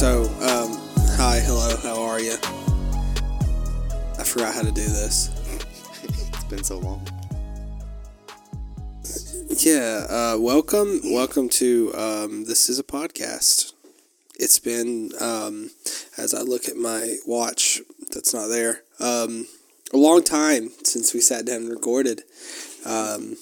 So, um, hi, hello, how are you? I forgot how to do this. It's been so long. Yeah, uh, welcome, welcome to, um, this is a podcast. It's been, um, as I look at my watch that's not there, um, a long time since we sat down and recorded. Um,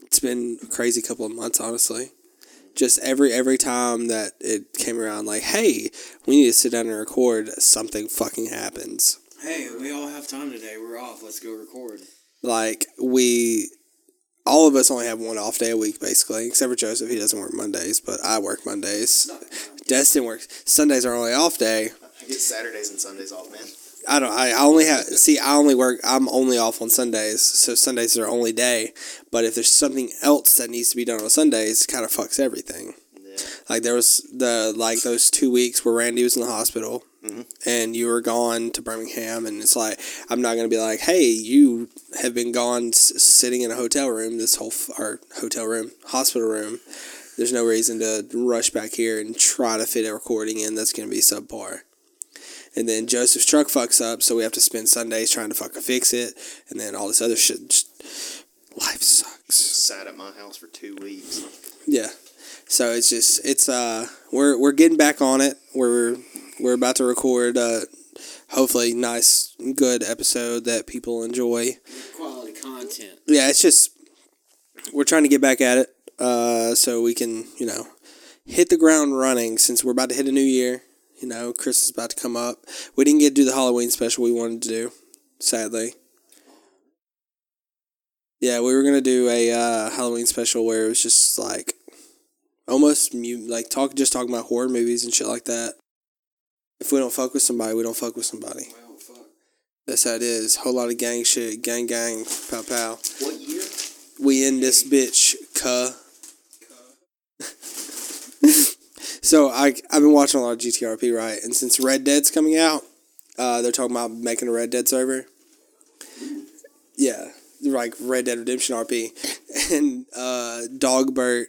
it's been a crazy couple of months, honestly. Just every every time that it came around, like, hey, we need to sit down and record, something fucking happens. Hey, we all have time today. We're off. Let's go record. Like we, all of us only have one off day a week, basically, except for Joseph. He doesn't work Mondays, but I work Mondays. Destin works Sundays are our only off day. I get Saturdays and Sundays off, man. I don't. I, I only have. See, I only work. I'm only off on Sundays, so Sundays are only day. But if there's something else that needs to be done on Sundays, it kind of fucks everything. Yeah. Like there was the like those two weeks where Randy was in the hospital, mm-hmm. and you were gone to Birmingham, and it's like I'm not gonna be like, hey, you have been gone s- sitting in a hotel room this whole f- or hotel room hospital room. There's no reason to rush back here and try to fit a recording in that's gonna be subpar. And then Joseph's truck fucks up, so we have to spend Sundays trying to fucking fix it, and then all this other shit. Just, life sucks. Sat at my house for two weeks. Yeah. So it's just it's uh we're we're getting back on it. We're we're about to record uh hopefully nice good episode that people enjoy. Quality content. Yeah, it's just we're trying to get back at it uh so we can, you know, hit the ground running since we're about to hit a new year. You know, Christmas is about to come up. We didn't get to do the Halloween special we wanted to do, sadly. Yeah, we were gonna do a uh, Halloween special where it was just like almost mu- like talk just talking about horror movies and shit like that. If we don't fuck with somebody, we don't fuck with somebody. Well, fuck. That's how it is. Whole lot of gang shit, gang gang, pow pow. What year? We in this bitch, cuh. So I I've been watching a lot of GTA RP, right? And since Red Dead's coming out, uh, they're talking about making a Red Dead server. Yeah, like Red Dead Redemption RP, and uh, Dogbert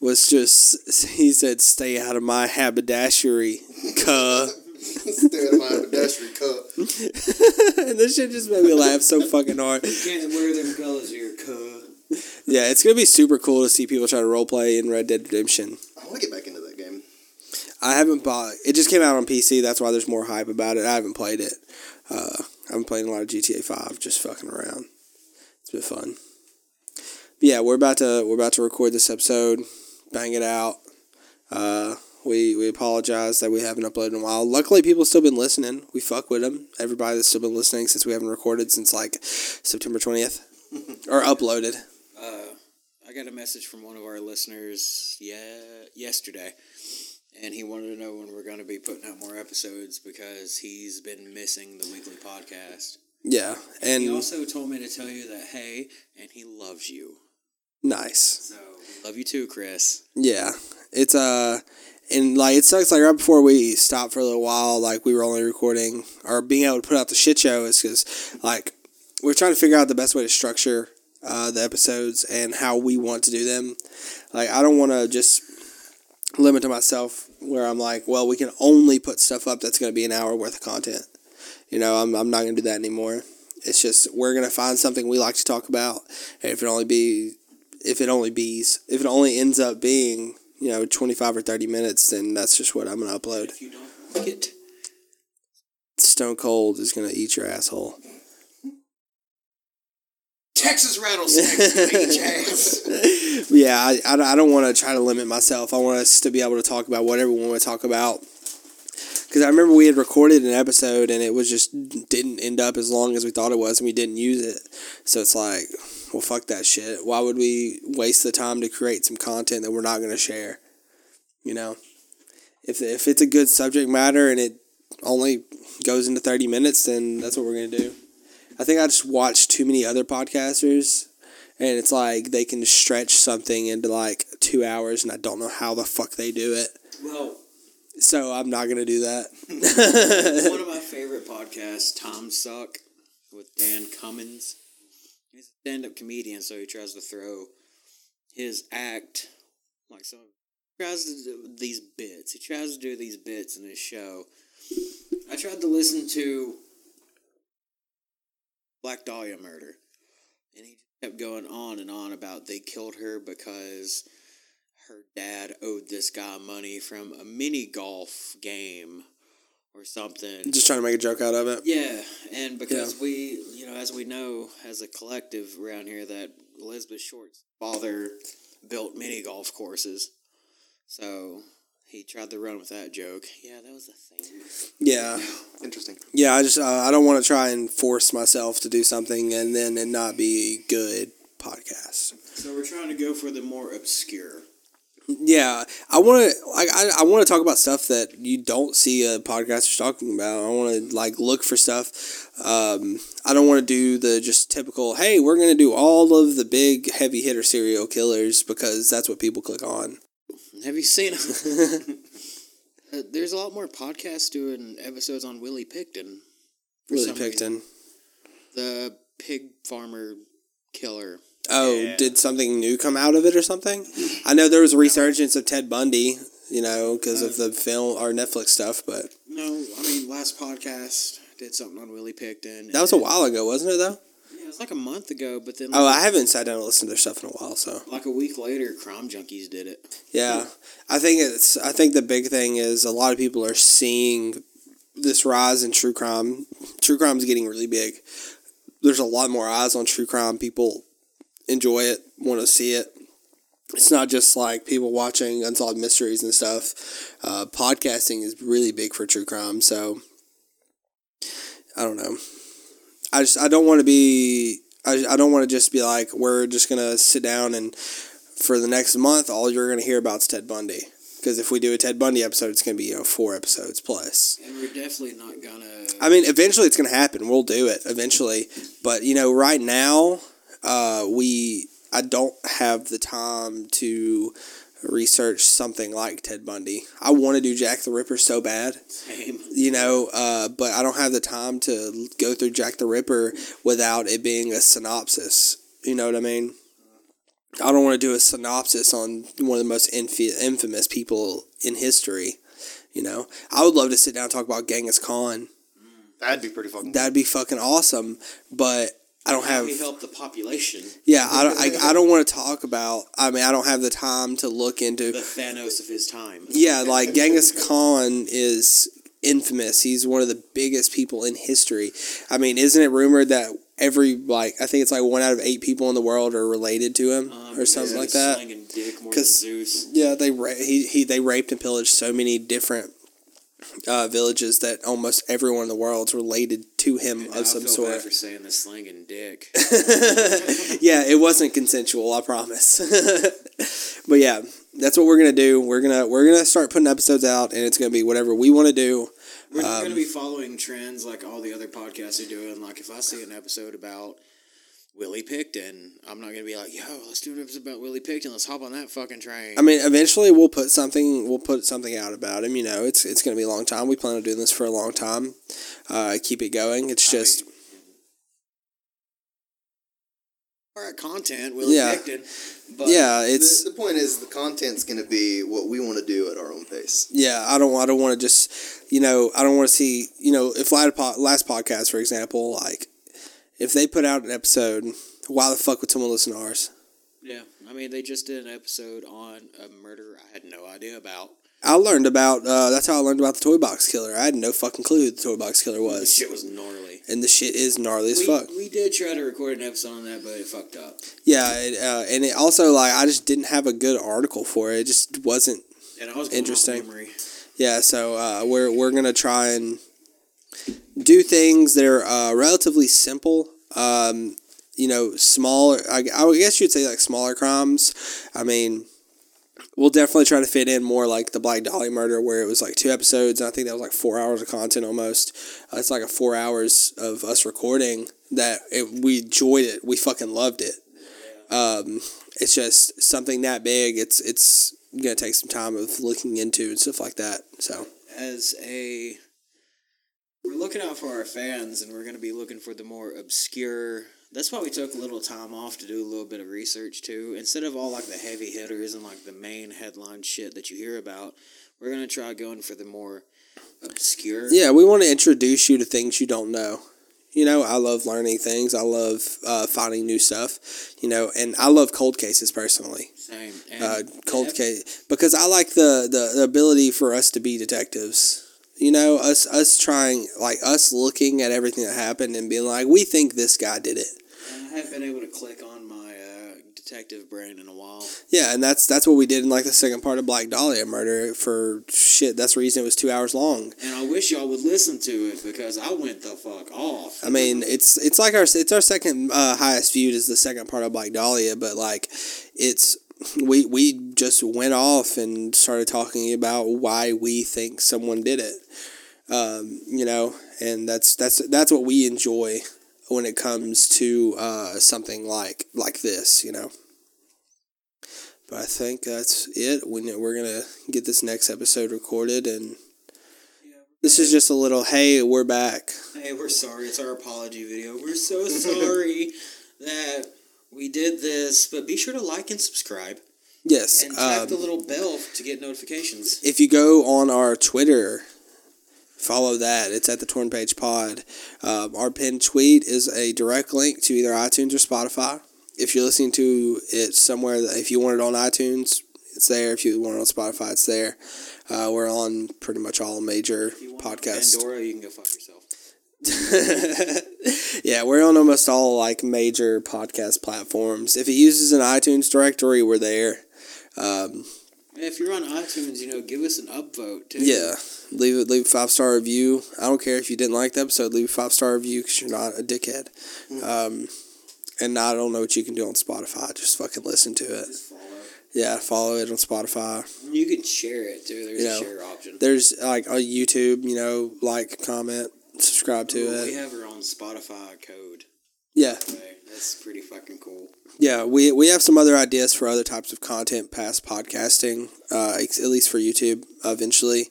was just he said, "Stay out of my haberdashery, cuh." Stay out of my pedestrian cup. and this shit just made me laugh so fucking hard. You Can't wear them colors here, cuh. Yeah, it's gonna be super cool to see people try to roleplay in Red Dead Redemption. I want to get back into that game. I haven't bought. It just came out on PC. That's why there's more hype about it. I haven't played it. Uh, I've been playing a lot of GTA Five, just fucking around. It's been fun. But yeah, we're about to we're about to record this episode, bang it out. Uh, we we apologize that we haven't uploaded in a while. Luckily, people still been listening. We fuck with them. Everybody that's still been listening since we haven't recorded since like September twentieth or uploaded. Uh, I got a message from one of our listeners yeah, yesterday, and he wanted to know when we're going to be putting out more episodes because he's been missing the weekly podcast. Yeah, and he also told me to tell you that, hey, and he loves you. nice. So, love you too, Chris. Yeah, it's uh, and like it sucks. Like right before we stopped for a little while, like we were only recording or being able to put out the shit show is because like we're trying to figure out the best way to structure uh, the episodes and how we want to do them. Like I don't want to just limit to myself where I'm like, well, we can only put stuff up that's going to be an hour worth of content. You know, I'm I'm not going to do that anymore. It's just we're going to find something we like to talk about, and if it only be if it only bees if it only ends up being you know 25 or 30 minutes then that's just what i'm gonna upload If you don't like it, stone cold is gonna eat your asshole Texas rattlesnakes yeah i, I, don't want to try to limit myself. I want us to be able to talk about whatever we want to talk about. Because i remember we had recorded an episode and it was just didn't end up as long as we thought it was and we didn't use it. So it's like well fuck that shit. Why would we waste the time to create some content that we're not going to share? You know? If, if it's a good subject matter and it only goes into 30 minutes then that's what we're going to do. I think i just watched too many other podcasters and it's like they can stretch something into like two hours and i don't know how the fuck they do it Well, so i'm not to do that one of my favorite podcasts, Timesuck, with Dan Cummins. He's a stand-up comedian, so he tries to throw his act, like some tries to do these bits. He tries to do these bits in his show. I tried to listen to Black Dahlia murder, and he kept going on and on about they killed her because her dad owed this guy money from a mini golf game or something. Just trying to make a joke out of it. Yeah, and because we, you know, as we know, as a collective around here, that Elizabeth Short's father built mini golf courses, so he tried to run with that joke. Yeah, that was a thing. Yeah, Interesting. yeah. I just uh, I don't want to try and force myself to do something and then it not be a good podcast. So we're trying to go for the more obscure. Yeah, I want to like I, I want to talk about stuff that you don't see a podcaster talking about. I want to like look for stuff. Um, I don't want to do the just typical. Hey, we're gonna do all of the big heavy hitter serial killers because that's what people click on. Have you seen? uh, there's a lot more podcasts doing episodes on Willie Pickton. Willie Really Pickton. reason. the pig farmer killer. Oh, Yeah. did something new come out of it or something? I know there was a resurgence of Ted Bundy, you know, because of the film or Netflix stuff, but No, I mean last podcast did something on Willie Pickton. that was a while ago, wasn't it? Though. Was like a month ago, but then Oh, I haven't sat down and listened to their stuff in a while, so like a week later, Crime Junkies did it. yeah. I think it's. I think the big thing is a lot of people are seeing this rise in true crime. True crime is getting really big. There's a lot more eyes on true crime. People enjoy it, want to see it. It's not just like people watching unsolved mysteries and stuff. Uh, podcasting is really big for true crime. So I don't know. I just I don't want to be. I, I don't want to just be like we're just gonna sit down and for the next month all you're gonna hear about is Ted Bundy. Because if we do a Ted Bundy episode, it's gonna be you know four episodes plus. And we're definitely not gonna. I mean, eventually it's going to happen. We'll do it eventually. But, you know, right now, uh, we, I don't have the time to research something like Ted Bundy. I want to do Jack the Ripper so bad, Same. you know, uh, but I don't have the time to go through Jack the Ripper without it being a synopsis. You know what I mean? I don't want to do a synopsis on one of the most inf- infamous people in history. You know, I would love to sit down and talk about Genghis Khan. That'd be pretty fucking. That'd be fucking awesome, but I don't have. He helped the population. Yeah, I don't. I, I don't want to talk about. I mean, I don't have the time to look into. The Thanos of his time. Yeah, like Genghis Khan is infamous. He's one of the biggest people in history. I mean, isn't it rumored that every like I think it's like one out of eight people in the world are related to him Um, or something like that? Slinging dick more than 'Cause- Zeus. Yeah, they ra- he, he they raped and pillaged so many different uh, villages that almost everyone in the world's related to him I of some sort. for saying the slinging dick. yeah, it wasn't consensual, I promise. but yeah, that's what we're gonna do. We're gonna we're gonna start putting episodes out, and it's gonna be whatever we want to do. We're not Um, going to be following trends like all the other podcasts are doing. Like, if I see an episode about Willie Pickton, I'm not going to be like, yo, let's do an episode about Willie Pickton. Let's hop on that fucking train. I mean, eventually we'll put something we'll put something out about him. You know, it's it's gonna be a long time. We plan on doing this for a long time. Uh, keep it going. It's I just mean, all right, content, Willie Yeah. Pickton. But yeah, The, it's the point is, the content's going to be what we want to do at our own pace. yeah. I don't I don't want to just you know I don't want to see you know if last podcast for example like if they put out an episode, why the fuck would someone listen to ours? Yeah, I mean, they just did an episode on a murder I had no idea about. I learned about uh, that's how I learned about the toy box killer. I had no fucking clue who the toy box killer was. The shit was gnarly. and the shit is gnarly as We, fuck. we did try to record an episode on that, but it fucked up. Yeah, it, uh, and it also like I just didn't have a good article for it. It just wasn't. And I was Interesting. Memory. Yeah, so uh, we're we're gonna try and do things that are uh, relatively simple. Um, you know, smaller. I, I guess you'd say like smaller crimes. I mean, we'll definitely try to fit in more like the Black Dahlia murder, where it was like two episodes, and I think that was like four hours of content almost. Uh, it's like a four hours of us recording that it, we enjoyed it. We fucking loved it. Um, it's just something that big. It's it's gonna take some time of looking into and stuff like that. So as a we're looking out for our fans and we're going to be looking for the more obscure That's why we took a little time off to do a little bit of research too. Instead of all like the heavy hitters and like the main headline shit that you hear about, we're gonna try going for the more obscure. Yeah, we want to introduce you to things you don't know. You know, I love learning things. I love uh, finding new stuff. You know, and I love cold cases personally. Same. And Uh, cold case because I like the, the the ability for us to be detectives. You know, us us trying like us looking at everything that happened and being like, we think this guy did it. I haven't been able to click on my uh, detective brain in a while. Yeah, and that's that's what we did in like the second part of Black Dahlia murder. For shit, that's the reason it was two hours long. And I wish y'all would listen to it because I went the fuck off. I mean, it's it's like our it's our second uh, highest viewed is the second part of Black Dahlia, but like it's we we just went off and started talking about why we think someone did it. Um, you know, and that's that's that's what we enjoy when it comes to uh, something like like this. You know. But I think that's it. When we're gonna get this next episode recorded, and this is just a little hey, we're back. Hey, we're sorry. It's our apology video. We're so sorry that we did this, but be sure to like and subscribe Yes. and tap um, the little bell to get notifications. if you go on our Twitter, follow that. It's at the Torn Page Pod. Um, our pinned tweet is a direct link to either iTunes or Spotify. If you're listening to it somewhere, if you want it on iTunes, it's there. If you want it on Spotify, it's there. Uh, we're on pretty much all major If you want podcasts. Pandora, you can go fuck yourself. yeah, we're on almost all like major podcast platforms. If it uses an iTunes directory, we're there. Um, If you're on iTunes, you know, give us an upvote too. Yeah, leave it. Leave a five star review. I don't care if you didn't like the episode. Leave a five star review because you're not a dickhead. Um, and I don't know what you can do on Spotify. Just fucking listen to it. Follow. Yeah, follow it on Spotify. You can share it too. There's You a share option. There's like on YouTube. You know, like, comment, subscribe to Ooh, We it. have our own Spotify code. Yeah, Okay, that's pretty fucking cool. yeah. We we have some other ideas for other types of content past podcasting. Uh, at least for YouTube eventually.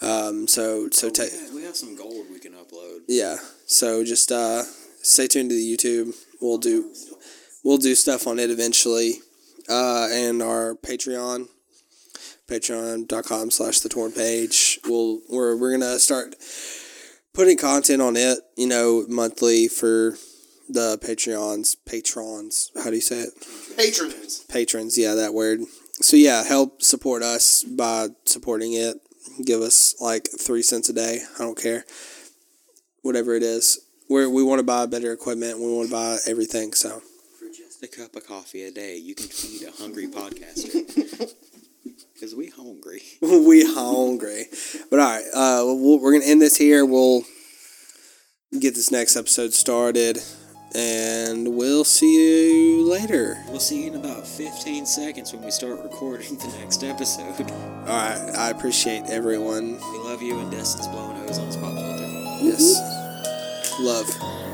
Um, so so Oh, take. have, we have some gold we can upload. yeah so just uh stay tuned to the youtube we'll do we'll do stuff on it eventually uh and our patreon patreon.com slash the torn page we'll we're, we're gonna start putting content on it you know monthly for the patreons patrons how do you say it? Patrons. patrons yeah that word. So yeah help support us by supporting it. Give us like three cents a day. I don't care. Whatever it is. We're, we want to buy better equipment. We want to buy everything so. For just a cup of coffee a day, you can feed a hungry podcaster. Because we hungry. we hungry but all right uh, we'll, we're gonna end this here we'll get this next episode started and we'll see you later We'll see you in about 15 seconds when we start recording the next episode. all right i appreciate everyone We love you, and Destin's blowing hose on his pop filter. yes love